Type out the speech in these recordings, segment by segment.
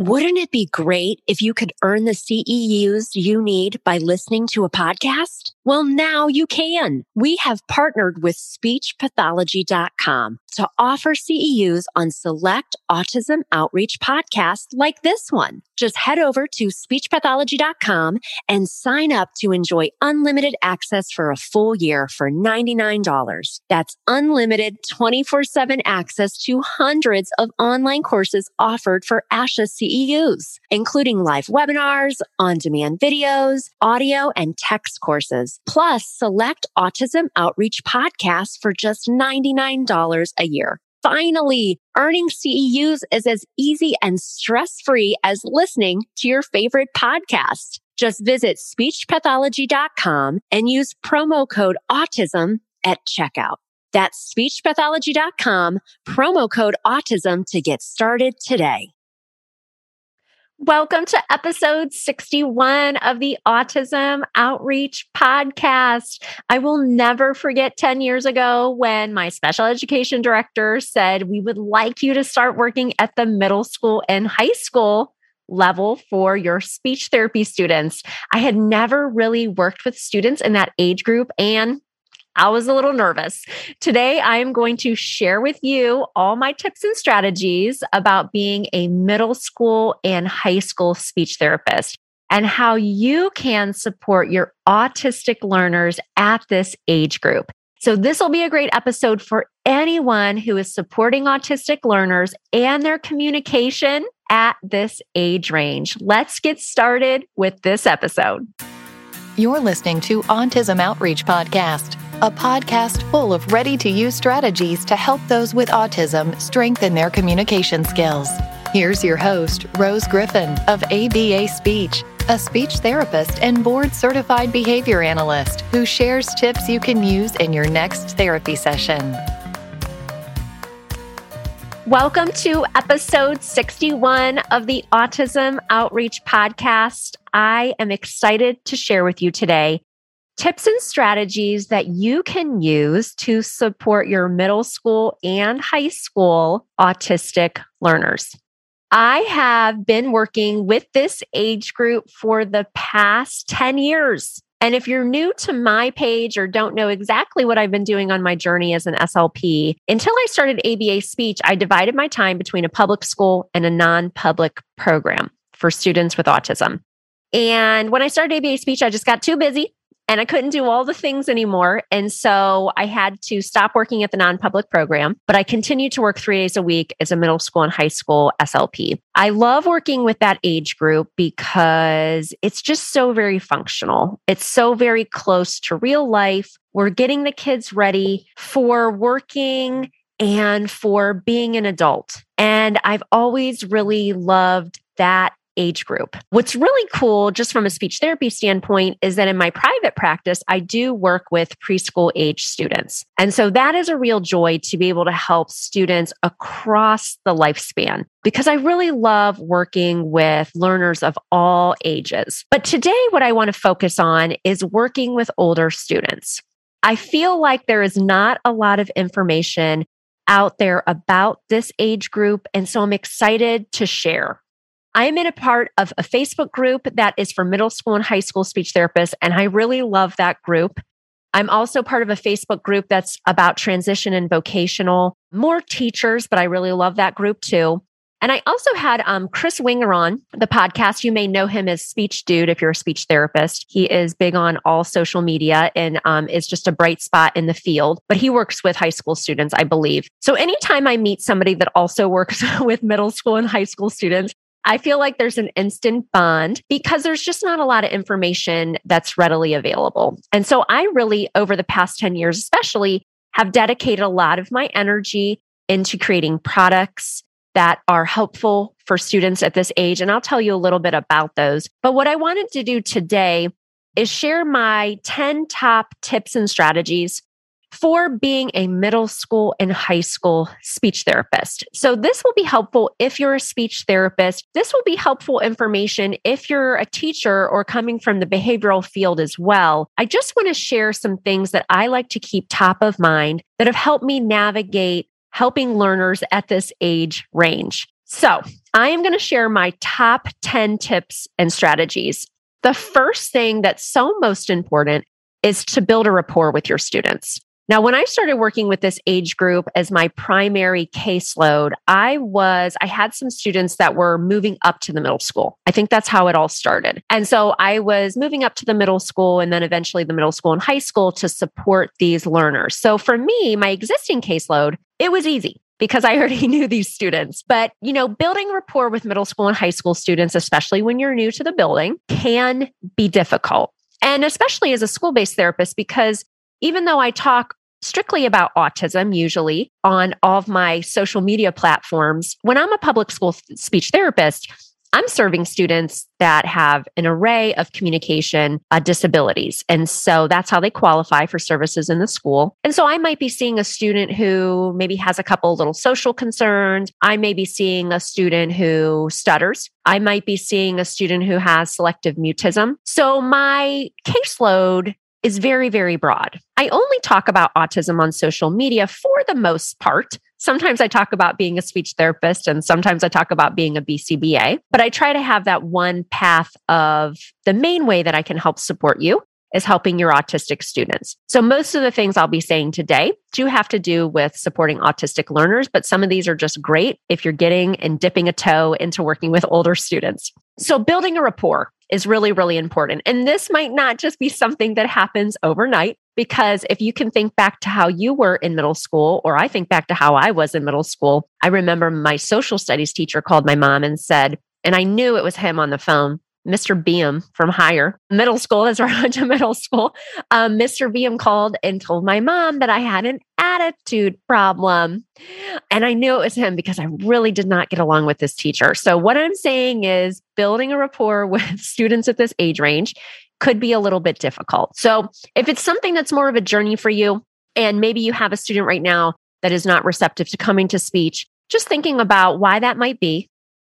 Wouldn't it be great if you could earn the CEUs you need by listening to a podcast? Well, now you can. We have partnered with speechpathology.com to offer CEUs on select autism outreach podcasts like this one. Just head over to speechpathology.com and sign up to enjoy unlimited access for a full year for $99. That's unlimited 24 7 access to hundreds of online courses offered for ASHA CEUs, including live webinars, on demand videos, audio and text courses, plus select autism outreach podcasts for just $99 a year. Finally, earning CEUs is as easy and stress free as listening to your favorite podcast. Just visit speechpathology.com and use promo code autism at checkout. That's speechpathology.com, promo code autism to get started today. Welcome to episode 61 of the Autism Outreach Podcast. I will never forget 10 years ago when my special education director said, We would like you to start working at the middle school and high school level for your speech therapy students. I had never really worked with students in that age group and I was a little nervous. Today, I am going to share with you all my tips and strategies about being a middle school and high school speech therapist and how you can support your autistic learners at this age group. So, this will be a great episode for anyone who is supporting autistic learners and their communication at this age range. Let's get started with this episode. You're listening to Autism Outreach Podcast a podcast full of ready to use strategies to help those with autism strengthen their communication skills. Here's your host, Rose Griffin of ABA Speech, a speech therapist and board certified behavior analyst who shares tips you can use in your next therapy session. Welcome to episode 61 of the Autism Outreach Podcast. I am excited to share with you today tips and strategies that you can use to support your middle school and high school autistic learners. I have been working with this age group for the past 10 years. And if you're new to my page or don't know exactly what I've been doing on my journey as an SLP, until I started ABA Speech, I divided my time between a public school and a non public program for students with autism. And when I started ABA Speech, I just got too busy and I couldn't do all the things anymore. And so I had to stop working at the non public program, but I continued to work three days a week as a middle school and high school SLP. I love working with that age group because it's just so very functional. It's so very close to real life. We're getting the kids ready for working and for being an adult. And I've always really loved that age group. What's really cool, just from a speech therapy standpoint, is that in my private practice, I do work with preschool age students. And so that is a real joy to be able to help students across the lifespan because I really love working with learners of all ages. But today, what I want to focus on is working with older students. I feel like there is not a lot of information out there about this age group. And so I'm excited to share. I'm in a part of a Facebook group that is for middle school and high school speech therapists, and I really love that group. I'm also part of a Facebook group that's about transition and vocational, more teachers, but I really love that group too. And I also had um, Chris Wenger on the podcast. You may know him as Speech Dude if you're a speech therapist. He is big on all social media and um, is just a bright spot in the field, but he works with high school students, I believe. So anytime I meet somebody that also works with middle school and high school students, I feel like there's an instant bond because there's just not a lot of information that's readily available. And so I really, over the past 10 years, especially, have dedicated a lot of my energy into creating products that are helpful for students at this age. And I'll tell you a little bit about those. But what I wanted to do today is share my 10 top tips and strategies for being a middle school and high school speech therapist. So, this will be helpful if you're a speech therapist. This will be helpful information if you're a teacher or coming from the behavioral field as well. I just want to share some things that I like to keep top of mind that have helped me navigate helping learners at this age range. So, I am going to share my top 10 tips and strategies. The first thing that's so most important is to build a rapport with your students. Now, when I started working with this age group as my primary caseload, I was, I had some students that were moving up to the middle school. I think that's how it all started. And so I was moving up to the middle school and then eventually the middle school and high school to support these learners. So for me, my existing caseload, it was easy because I already knew these students. But, you know, building rapport with middle school and high school students, especially when you're new to the building, can be difficult. And especially as a school based therapist, because even though I talk strictly about autism, usually on all of my social media platforms, when I'm a public school speech therapist, I'm serving students that have an array of communication uh, disabilities. And so that's how they qualify for services in the school. And so I might be seeing a student who maybe has a couple little social concerns. I may be seeing a student who stutters. I might be seeing a student who has selective mutism. So my caseload is very, very broad. I only talk about autism on social media for the most part. Sometimes I talk about being a speech therapist and sometimes I talk about being a BCBA, but I try to have that one path of the main way that I can help support you is helping your autistic students. So most of the things I'll be saying today do have to do with supporting autistic learners, but some of these are just great if you're getting and dipping a toe into working with older students. So building a rapport is really, really important. And this might not just be something that happens overnight, because if you can think back to how you were in middle school, or I think back to how I was in middle school, I remember my social studies teacher called my mom and said, and I knew it was him on the phone. Mr. Beam from higher middle school, as we're on to middle school. Um, Mr. Beam called and told my mom that I had an attitude problem. And I knew it was him because I really did not get along with this teacher. So, what I'm saying is building a rapport with students at this age range could be a little bit difficult. So, if it's something that's more of a journey for you, and maybe you have a student right now that is not receptive to coming to speech, just thinking about why that might be,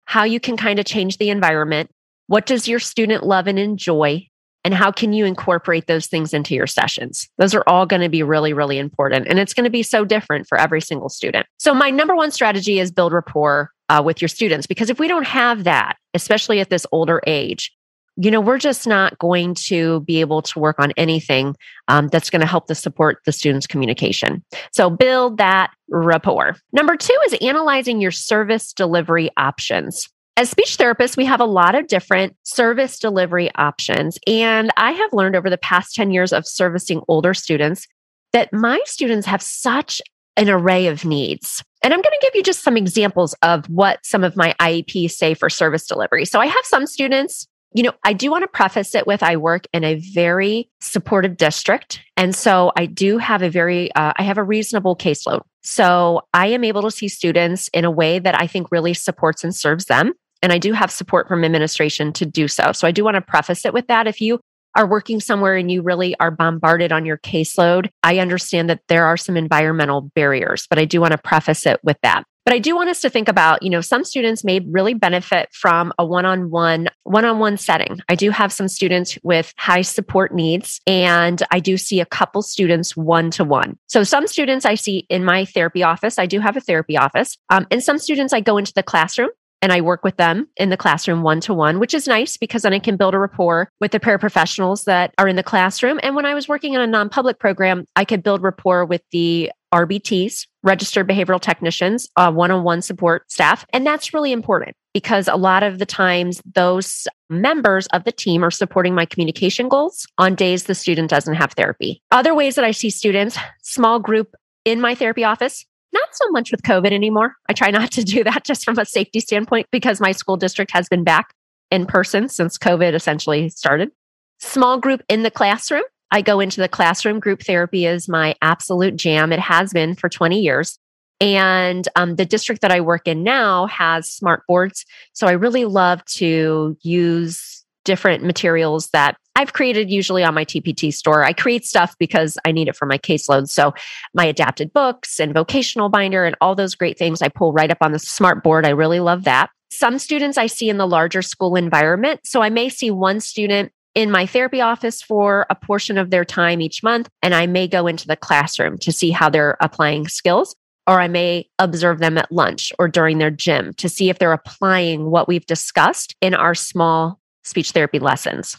how you can kind of change the environment. What does your student love and enjoy? And how can you incorporate those things into your sessions? Those are all going to be really, really important. And it's going to be so different for every single student. So, my number one strategy is build rapport uh, with your students because if we don't have that, especially at this older age, you know, we're just not going to be able to work on anything um, that's going to help to support the students' communication. So build that rapport. Number two is analyzing your service delivery options. As speech therapists, we have a lot of different service delivery options. And I have learned over the past 10 years of servicing older students that my students have such an array of needs. And I'm going to give you just some examples of what some of my IEPs say for service delivery. So I have some students, you know, I do want to preface it with I work in a very supportive district. And so I do have a very, uh, I have a reasonable caseload. So I am able to see students in a way that I think really supports and serves them. And I do have support from administration to do so. So I do want to preface it with that. If you are working somewhere and you really are bombarded on your caseload, I understand that there are some environmental barriers, but I do want to preface it with that. But I do want us to think about, you know, some students may really benefit from a one-on-one, one-on-one setting. I do have some students with high support needs and I do see a couple students one-to-one. So some students I see in my therapy office, I do have a therapy office. Um, and some students I go into the classroom and I work with them in the classroom one to one, which is nice because then I can build a rapport with the paraprofessionals that are in the classroom. And when I was working in a non public program, I could build rapport with the RBTs, registered behavioral technicians, one on one support staff. And that's really important because a lot of the times those members of the team are supporting my communication goals on days the student doesn't have therapy. Other ways that I see students, small group in my therapy office, not so much with COVID anymore. I try not to do that just from a safety standpoint because my school district has been back in person since COVID essentially started. Small group in the classroom. I go into the classroom. Group therapy is my absolute jam. It has been for 20 years. And um, the district that I work in now has smart boards. So I really love to use different materials that I've created usually on my TPT store. I create stuff because I need it for my caseload. So my adapted books and vocational binder and all those great things I pull right up on the smart board. I really love that. Some students I see in the larger school environment. So I may see one student in my therapy office for a portion of their time each month, and I may go into the classroom to see how they're applying skills. or I may observe them at lunch or during their gym to see if they're applying what we've discussed in our small speech therapy lessons.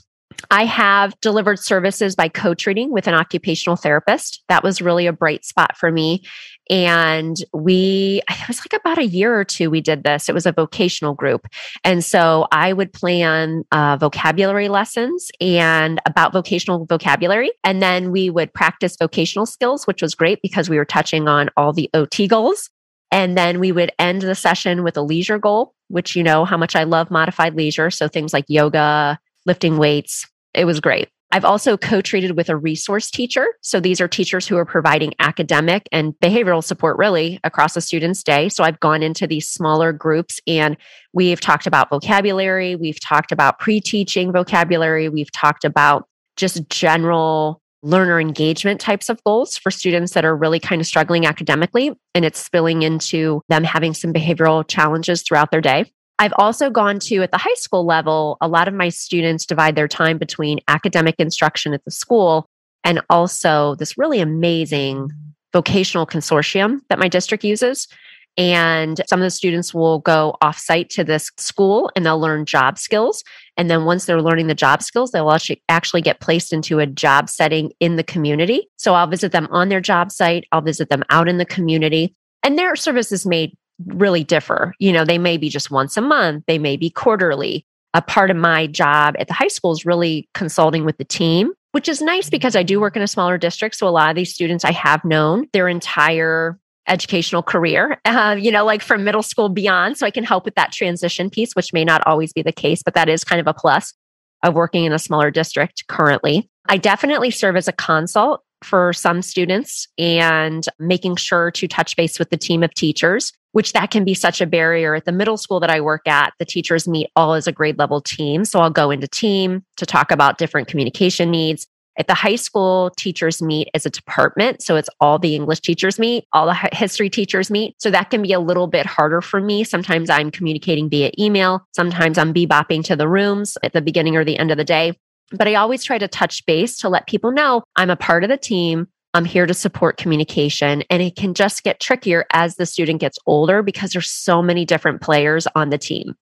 I have delivered services by co treating with an occupational therapist. That was really a bright spot for me. And we, it was like about a year or two we did this. It was a vocational group. And so I would plan uh, vocabulary lessons and about vocational vocabulary. And then we would practice vocational skills, which was great because we were touching on all the OT goals. And then we would end the session with a leisure goal, which you know how much I love modified leisure. So things like yoga, lifting weights. It was great. I've also co treated with a resource teacher. So these are teachers who are providing academic and behavioral support really across a student's day. So I've gone into these smaller groups and we've talked about vocabulary, we've talked about pre teaching vocabulary, we've talked about just general learner engagement types of goals for students that are really kind of struggling academically and it's spilling into them having some behavioral challenges throughout their day. I've also gone to at the high school level, a lot of my students divide their time between academic instruction at the school and also this really amazing vocational consortium that my district uses. And some of the students will go offsite to this school and they'll learn job skills. And then once they're learning the job skills, they'll actually get placed into a job setting in the community. So I'll visit them on their job site, I'll visit them out in the community. And their services may really differ. You know, they may be just once a month, they may be quarterly. A part of my job at the high school is really consulting with the team, which is nice because I do work in a smaller district. So a lot of these students I have known their entire educational career, uh, you know, like from middle school beyond. So I can help with that transition piece, which may not always be the case, but that is kind of a plus of working in a smaller district currently. I definitely serve as a consult for some students and making sure to touch base with the team of teachers which that can be such a barrier at the middle school that I work at. The teachers meet all as a grade level team. So I'll go into team to talk about different communication needs. At the high school, teachers meet as a department. So it's all the English teachers meet, all the history teachers meet. So that can be a little bit harder for me. Sometimes I'm communicating via email. Sometimes I'm bebopping to the rooms at the beginning or the end of the day. But I always try to touch base to let people know I'm a part of the team. I'm here to support communication. And it can just get trickier as the student gets older because there's so many different players on the team.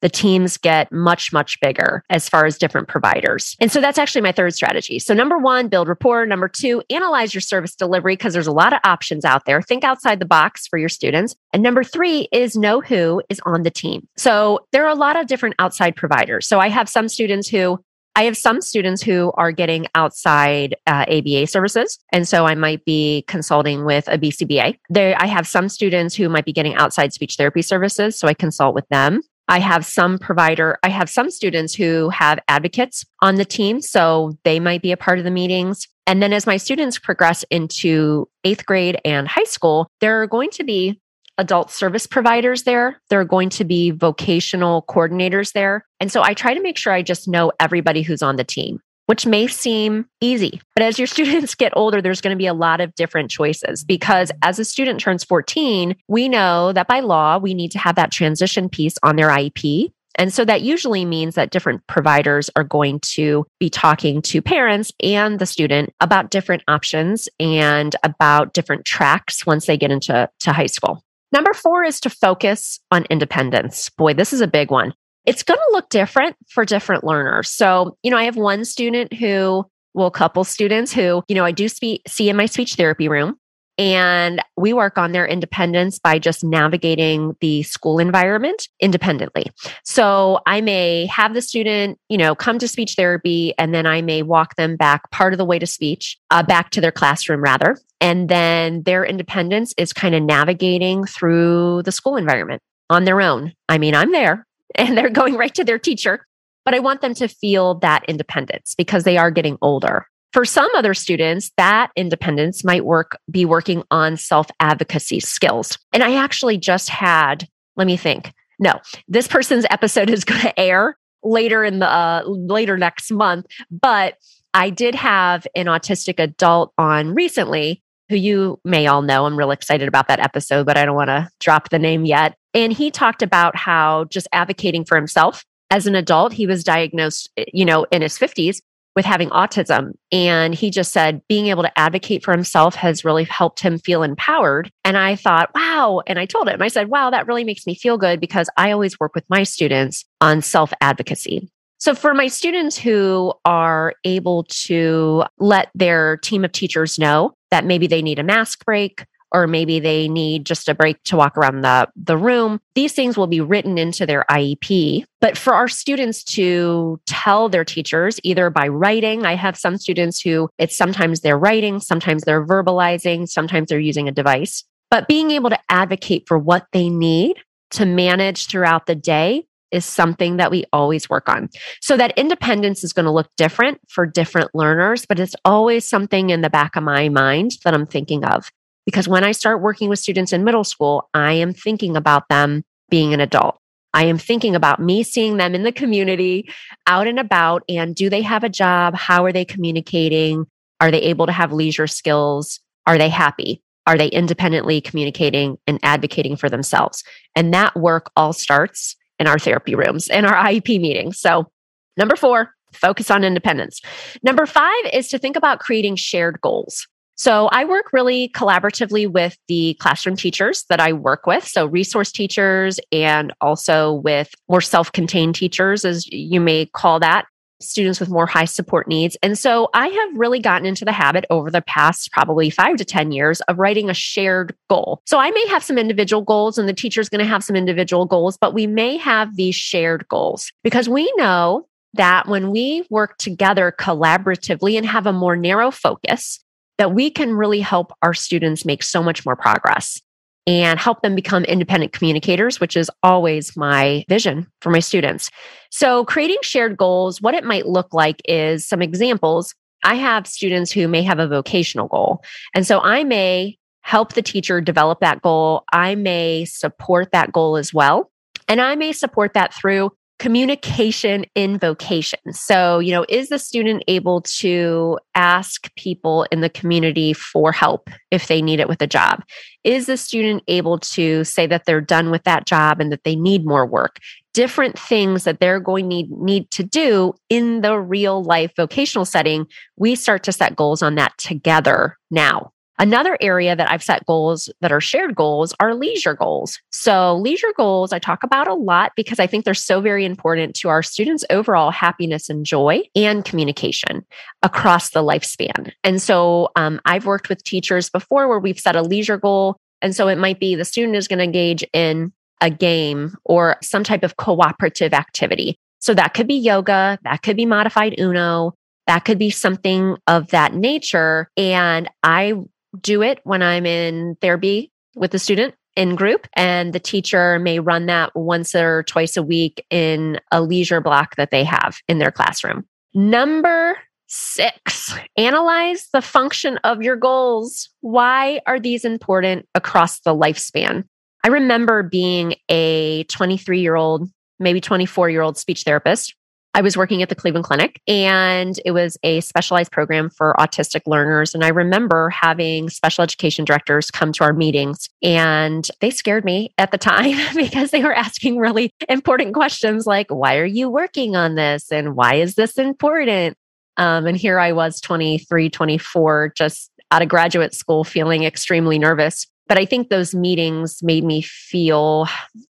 The teams get much, much bigger as far as different providers. And so that's actually my third strategy. So, number one, build rapport. Number two, analyze your service delivery because there's a lot of options out there. Think outside the box for your students. And number three is know who is on the team. So, there are a lot of different outside providers. So, I have some students who I have some students who are getting outside uh, ABA services. And so I might be consulting with a BCBA. There, I have some students who might be getting outside speech therapy services. So I consult with them. I have some provider, I have some students who have advocates on the team. So they might be a part of the meetings. And then as my students progress into eighth grade and high school, there are going to be adult service providers there. There are going to be vocational coordinators there. And so I try to make sure I just know everybody who's on the team, which may seem easy. But as your students get older, there's going to be a lot of different choices because as a student turns 14, we know that by law, we need to have that transition piece on their IEP. And so that usually means that different providers are going to be talking to parents and the student about different options and about different tracks once they get into to high school. Number four is to focus on independence. Boy, this is a big one. It's going to look different for different learners. So, you know, I have one student who, well, a couple students who, you know, I do see in my speech therapy room. And we work on their independence by just navigating the school environment independently. So I may have the student, you know, come to speech therapy and then I may walk them back part of the way to speech, uh, back to their classroom rather. And then their independence is kind of navigating through the school environment on their own. I mean, I'm there and they're going right to their teacher, but I want them to feel that independence because they are getting older. For some other students, that independence might work be working on self-advocacy skills. And I actually just had, let me think. No, this person's episode is going to air later in the uh, later next month, but I did have an autistic adult on recently who you may all know. I'm real excited about that episode, but I don't want to drop the name yet. And he talked about how just advocating for himself as an adult, he was diagnosed, eh, you know, in his 50s with having autism. And he just said being able to advocate for himself has really helped him feel empowered. And I thought, wow. And I told him, I said, wow, that really makes me feel good because I always work with my students on self advocacy. So, for my students who are able to let their team of teachers know that maybe they need a mask break or maybe they need just a break to walk around the, the room. These things will be written into their IEP. But for our students to tell their teachers, either by writing, I have some students who it's sometimes they're writing, sometimes they're verbalizing, sometimes they're using a device. But being able to advocate for what they need to manage throughout the day is something that we always work on. So that independence is going to look different for different learners, but it's always something in the back of my mind that I'm thinking of. Because when I start working with students in middle school, I am thinking about them being an adult. I am thinking about me seeing them in the community, out and about, and do they have a job? How are they communicating? Are they able to have leisure skills? Are they happy? Are they independently communicating and advocating for themselves? And that work all starts in our therapy rooms and our IEP meetings. So, number four, focus on independence. Number five is to think about creating shared goals. So I work really collaboratively with the classroom teachers that I work with. So resource teachers and also with more self contained teachers, as you may call that, students with more high support needs. And so I have really gotten into the habit over the past probably five to 10 years of writing a shared goal. So I may have some individual goals and the teacher's going to have some individual goals, but we may have these shared goals because we know that when we work together collaboratively and have a more narrow focus, that we can really help our students make so much more progress and help them become independent communicators, which is always my vision for my students. So, creating shared goals, what it might look like is some examples. I have students who may have a vocational goal. And so I may help the teacher develop that goal. I may support that goal as well. And I may support that through communication invocation. So, you know, is the student able to ask people in the community for help if they need it with a job? Is the student able to say that they're done with that job and that they need more work? Different things that they're going to need, need to do in the real life vocational setting. We start to set goals on that together now. Another area that I've set goals that are shared goals are leisure goals. So, leisure goals I talk about a lot because I think they're so very important to our students' overall happiness and joy and communication across the lifespan. And so, um, I've worked with teachers before where we've set a leisure goal. And so, it might be the student is going to engage in a game or some type of cooperative activity. So, that could be yoga, that could be modified Uno, that could be something of that nature. And I do it when I'm in therapy with the student in group and the teacher may run that once or twice a week in a leisure block that they have in their classroom. Number six, analyze the function of your goals. Why are these important across the lifespan? I remember being a 23 year old, maybe 24 year old speech therapist I was working at the Cleveland Clinic and it was a specialized program for autistic learners. And I remember having special education directors come to our meetings and they scared me at the time because they were asking really important questions like, why are you working on this? And why is this important? Um, and here I was 23, 24, just out of graduate school feeling extremely nervous. But I think those meetings made me feel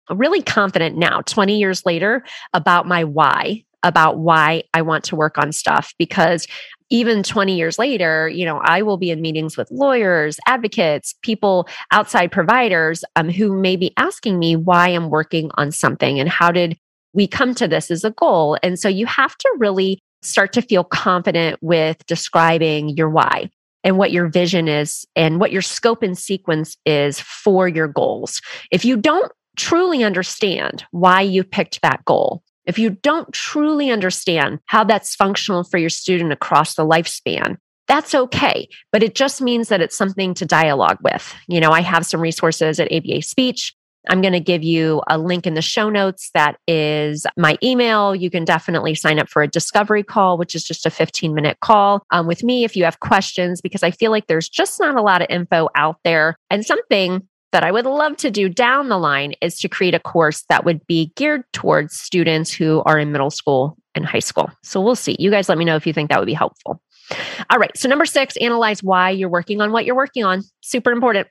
really confident now, 20 years later, about my why about why I want to work on stuff because even 20 years later, you know, I will be in meetings with lawyers, advocates, people outside providers um, who may be asking me why I'm working on something and how did we come to this as a goal. And so you have to really start to feel confident with describing your why and what your vision is and what your scope and sequence is for your goals. If you don't truly understand why you picked that goal, if you don't truly understand how that's functional for your student across the lifespan, that's okay. But it just means that it's something to dialogue with. You know, I have some resources at ABA Speech. I'm going to give you a link in the show notes that is my email. You can definitely sign up for a discovery call, which is just a 15 minute call um, with me if you have questions, because I feel like there's just not a lot of info out there and something that I would love to do down the line is to create a course that would be geared towards students who are in middle school and high school. So we'll see. You guys let me know if you think that would be helpful. All right. So, number six, analyze why you're working on what you're working on. Super important.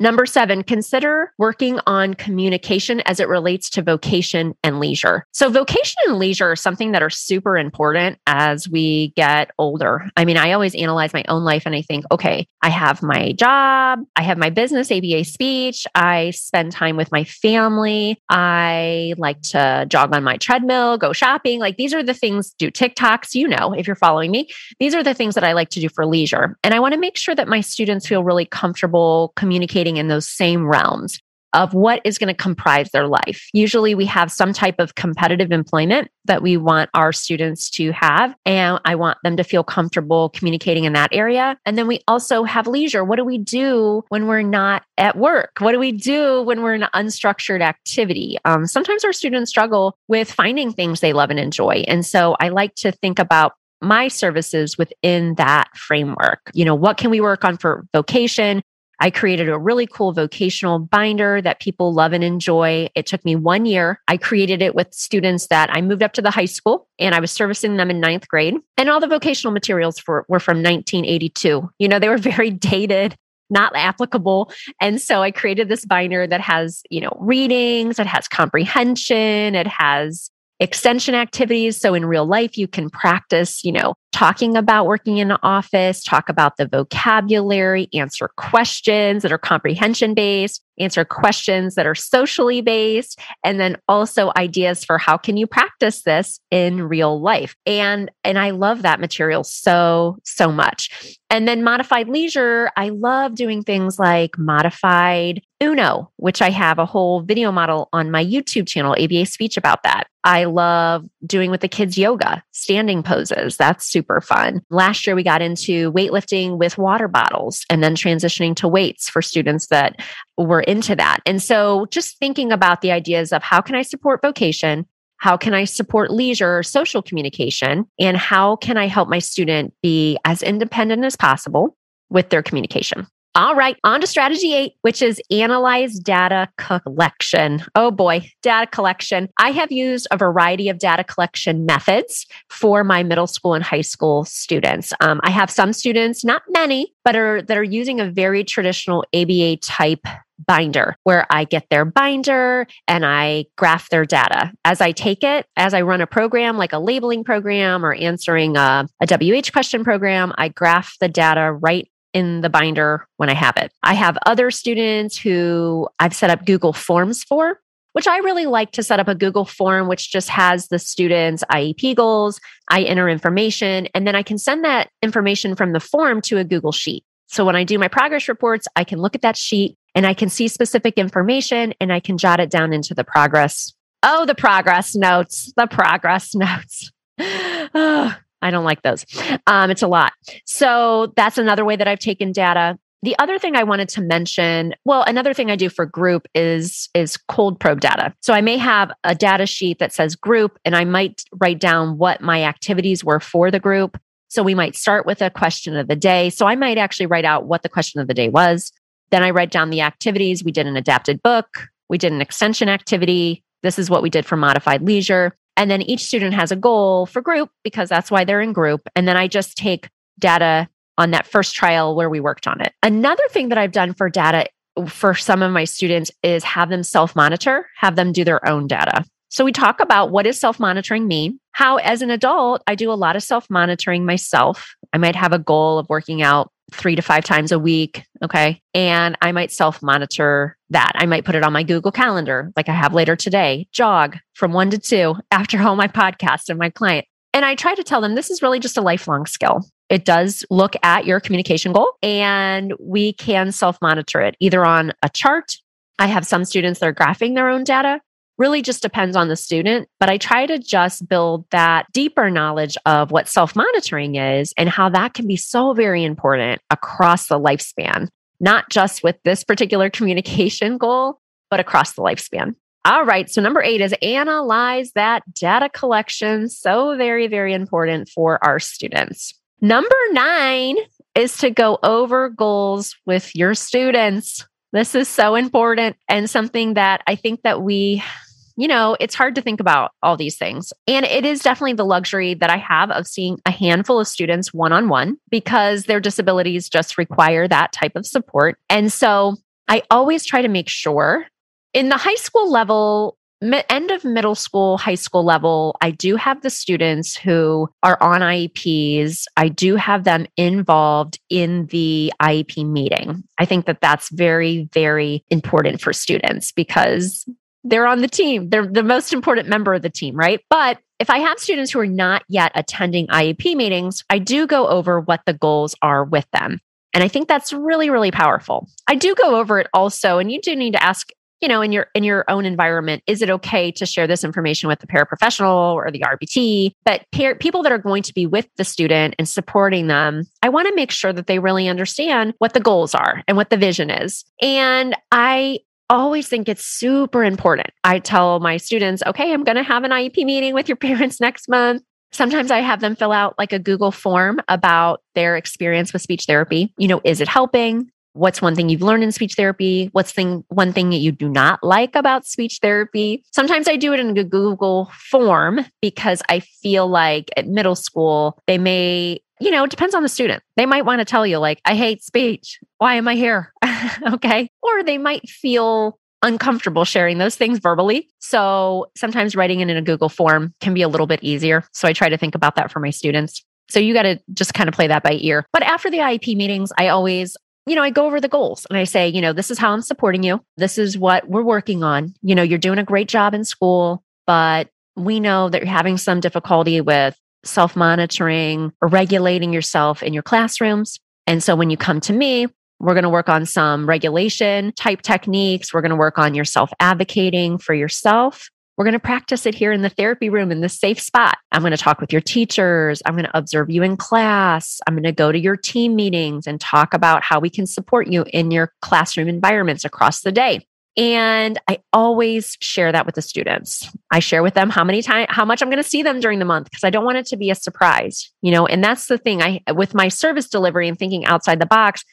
Number seven, consider working on communication as it relates to vocation and leisure. So, vocation and leisure are something that are super important as we get older. I mean, I always analyze my own life and I think, okay, I have my job, I have my business, ABA speech, I spend time with my family, I like to jog on my treadmill, go shopping. Like, these are the things, do TikToks, you know, if you're following me, these are the things that I like to do for leisure. And I want to make sure that my students feel really comfortable communicating in those same realms of what is going to comprise their life. Usually we have some type of competitive employment that we want our students to have. And I want them to feel comfortable communicating in that area. And then we also have leisure. What do we do when we're not at work? What do we do when we're in unstructured activity? Um, sometimes our students struggle with finding things they love and enjoy. And so I like to think about my services within that framework. You know, what can we work on for vocation? I created a really cool vocational binder that people love and enjoy. It took me one year. I created it with students that I moved up to the high school and I was servicing them in ninth grade. And all the vocational materials for, were from 1982. You know, they were very dated not applicable. And so I created this binder that has, you know, readings, it has comprehension, it has extension activities. So in real life, you can practice, you know, talking about working in an office, talk about the vocabulary, answer questions that are comprehension based, answer questions that are socially based, and then also ideas for how can you practice this in real life. And and I love that material so so much. And then modified leisure, I love doing things like modified Uno, which I have a whole video model on my YouTube channel, ABA Speech, about that. I love doing with the kids yoga, standing poses. That's super fun. Last year, we got into weightlifting with water bottles and then transitioning to weights for students that were into that. And so just thinking about the ideas of how can I support vocation? How can I support leisure, social communication? And how can I help my student be as independent as possible with their communication? All right, on to strategy eight, which is analyze data collection. Oh boy, data collection. I have used a variety of data collection methods for my middle school and high school students. Um, I have some students, not many, but are that are using a very traditional ABA type binder where I get their binder and I graph their data. As I take it, as I run a program like a labeling program or answering a, a WH question program, I graph the data right in the binder when I have it. I have other students who I've set up Google Forms for, which I really like to set up a Google form, which just has the students' IEP goals. I enter information, and then I can send that information from the form to a Google Sheet. So when I do my progress reports, I can look at that sheet and I can see specific information and I can jot it down into the progress. Oh, the progress notes, the progress notes. oh, I don't like those. Um, it's a lot. So that's another way that I've taken data. The other thing I wanted to mention, well, another thing I do for group is is cold probe data. So I may have a data sheet that says group and I might write down what my activities were for the group. So we might start with a question of the day. So I might actually write out what the question of the day was. Then I write down the activities. We did an adapted book. We did an extension activity. This is what we did for modified leisure. And then each student has a goal for group because that's why they're in group. And then I just take data on that first trial where we worked on it. Another thing that I've done for data for some of my students is have them self monitor, have them do their own data. So we talk about what does self monitoring mean? How, as an adult, I do a lot of self monitoring myself. I might have a goal of working out three to five times a week. Okay. And I might self monitor that. I might put it on my Google Calendar, like I have later today, jog from one to two after all my podcast and my client. And I try to tell them this is really just a lifelong skill. It does look at your communication goal and we can self monitor it either on a chart. I have some students that are graphing their own data really just depends on the student. But I try to just build that deeper knowledge of what self monitoring is and how that can be so very important across the lifespan, not just with this particular communication goal, but across the lifespan. All right. So, number eight is analyze that data collection. So, very, very important for our students. Number nine is to go over goals with your students. This is so important and something that I think that we you know, it's hard to think about all these things. And it is definitely the luxury that I have of seeing a handful of students one on one because their disabilities just require that type of support. And so I always try to make sure in the high school level, end of middle school, high school level, I do have the students who are on IEPs. I do have them involved in the IEP meeting. I think that that's very, very important for students because they're on the team. They're the most important member of the team, right? But if I have students who are not yet attending IEP meetings, I do go over what the goals are with them. And I think that's really, really powerful. I do go over it also, and you do need to ask you know in your in your own environment is it okay to share this information with the paraprofessional or the rbt but people that are going to be with the student and supporting them i want to make sure that they really understand what the goals are and what the vision is and i always think it's super important i tell my students okay i'm going to have an iep meeting with your parents next month Sometimes I have them fill out like a Google form about their experience with speech therapy. You know, is it helping? What's one thing you've learned in speech therapy? What's thing one thing that you do not like about speech therapy? Sometimes I do it in a Google form because I feel like at middle school they may you know, it depends on the student. They might want to tell you, like, I hate speech. Why am I here? okay. Or they might feel uncomfortable sharing those things verbally. So sometimes writing it in a Google form can be a little bit easier. So I try to think about that for my students. So you got to just kind of play that by ear. But after the IEP meetings, I always you know, I go over the goals and I say, you know, this is how I'm supporting you. This is what we're working on. You know, you're doing a great job in school, but we know that you're having some difficulty with self monitoring or regulating yourself in your classrooms. And so when you come to me, we're going to work on some regulation type techniques. We're going to work on your self advocating for yourself. We're going to practice it here in the therapy room in the safe spot. I'm going to talk with your teachers. I'm going to observe you in class. I'm going to go to your team meetings and talk about how we can support you in your classroom environments across the day. And I always share that with the students. I share with them how many times, how much I'm going to see them during the month because I don't want it to be a surprise, you know, and that's the thing I, with my service delivery and thinking outside the box,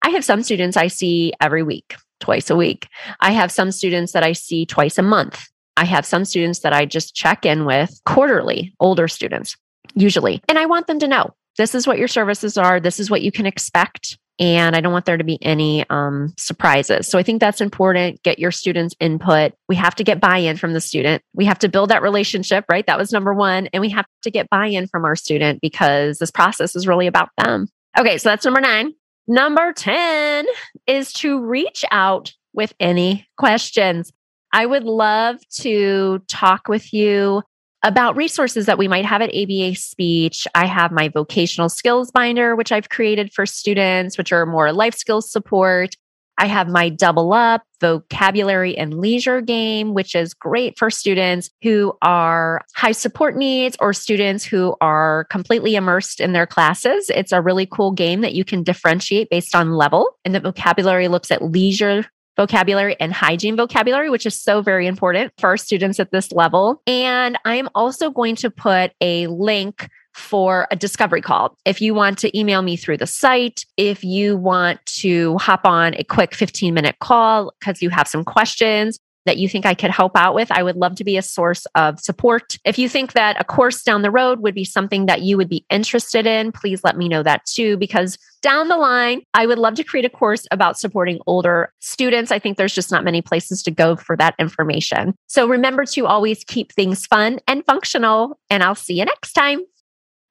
I have some students I see every week, twice a week. I have some students that I see twice a month. I have some students that I just check in with quarterly, older students, usually. And I want them to know this is what your services are, this is what you can expect. And I don't want there to be any um, surprises. So I think that's important. Get your students' input. We have to get buy in from the student. We have to build that relationship, right? That was number one. And we have to get buy in from our student because this process is really about them. Okay, so that's number nine. Number 10 is to reach out with any questions. I would love to talk with you about resources that we might have at ABA Speech. I have my vocational skills binder, which I've created for students, which are more life skills support. I have my double up vocabulary and leisure game, which is great for students who are high support needs or students who are completely immersed in their classes. It's a really cool game that you can differentiate based on level. And the vocabulary looks at leisure vocabulary and hygiene vocabulary, which is so very important for our students at this level. And I'm also going to put a link for a discovery call. If you want to email me through the site, if you want to hop on a quick 15 minute call because you have some questions, that you think I could help out with, I would love to be a source of support. If you think that a course down the road would be something that you would be interested in, please let me know that too, because down the line, I would love to create a course about supporting older students. I think there's just not many places to go for that information. So remember to always keep things fun and functional, and I'll see you next time.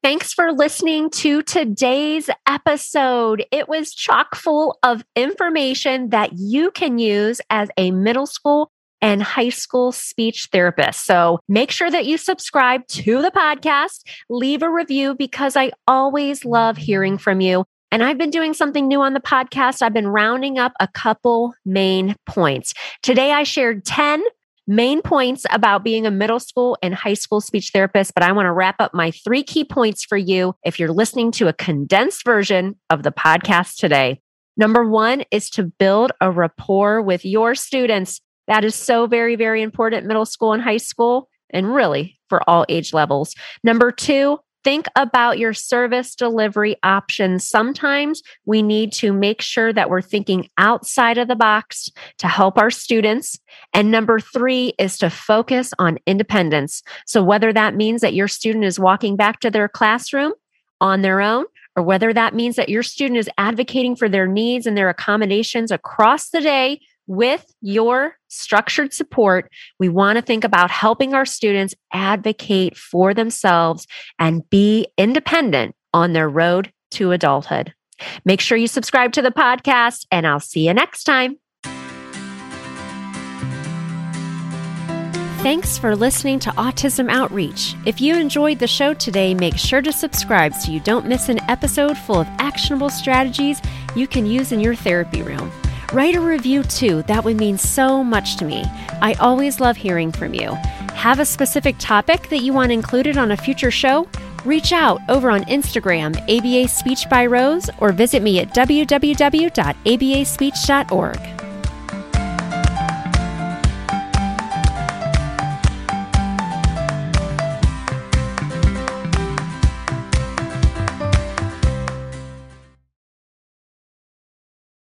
Thanks for listening to today's episode. It was chock full of information that you can use as a middle school and high school speech therapist. So make sure that you subscribe to the podcast, leave a review because I always love hearing from you. And I've been doing something new on the podcast. I've been rounding up a couple main points. Today I shared 10 main points about being a middle school and high school speech therapist, but I want to wrap up my three key points for you if you're listening to a condensed version of the podcast today. Number one is to build a rapport with your students. That is so very, very important middle school and high school, and really for all age levels. Number two, think about your service delivery options. Sometimes we need to make sure that we're thinking outside of the box to help our students. And number three is to focus on independence. So whether that means that your student is walking back to their classroom on their own, or whether that means that your student is advocating for their needs and their accommodations across the day with your structured support, we want to think about helping our students advocate for themselves and be independent on their road to adulthood. Make sure you subscribe to the podcast, and I'll see you next time. Thanks for listening to Autism Outreach. If you enjoyed the show today, make sure to subscribe so you don't miss an episode full of actionable strategies you can use in your therapy room. Write a review too, that would mean so much to me. I always love hearing from you. Have a specific topic that you want included on a future show? Reach out over on Instagram, ABA Speech by Rose, or visit me at www.abaspeech.org.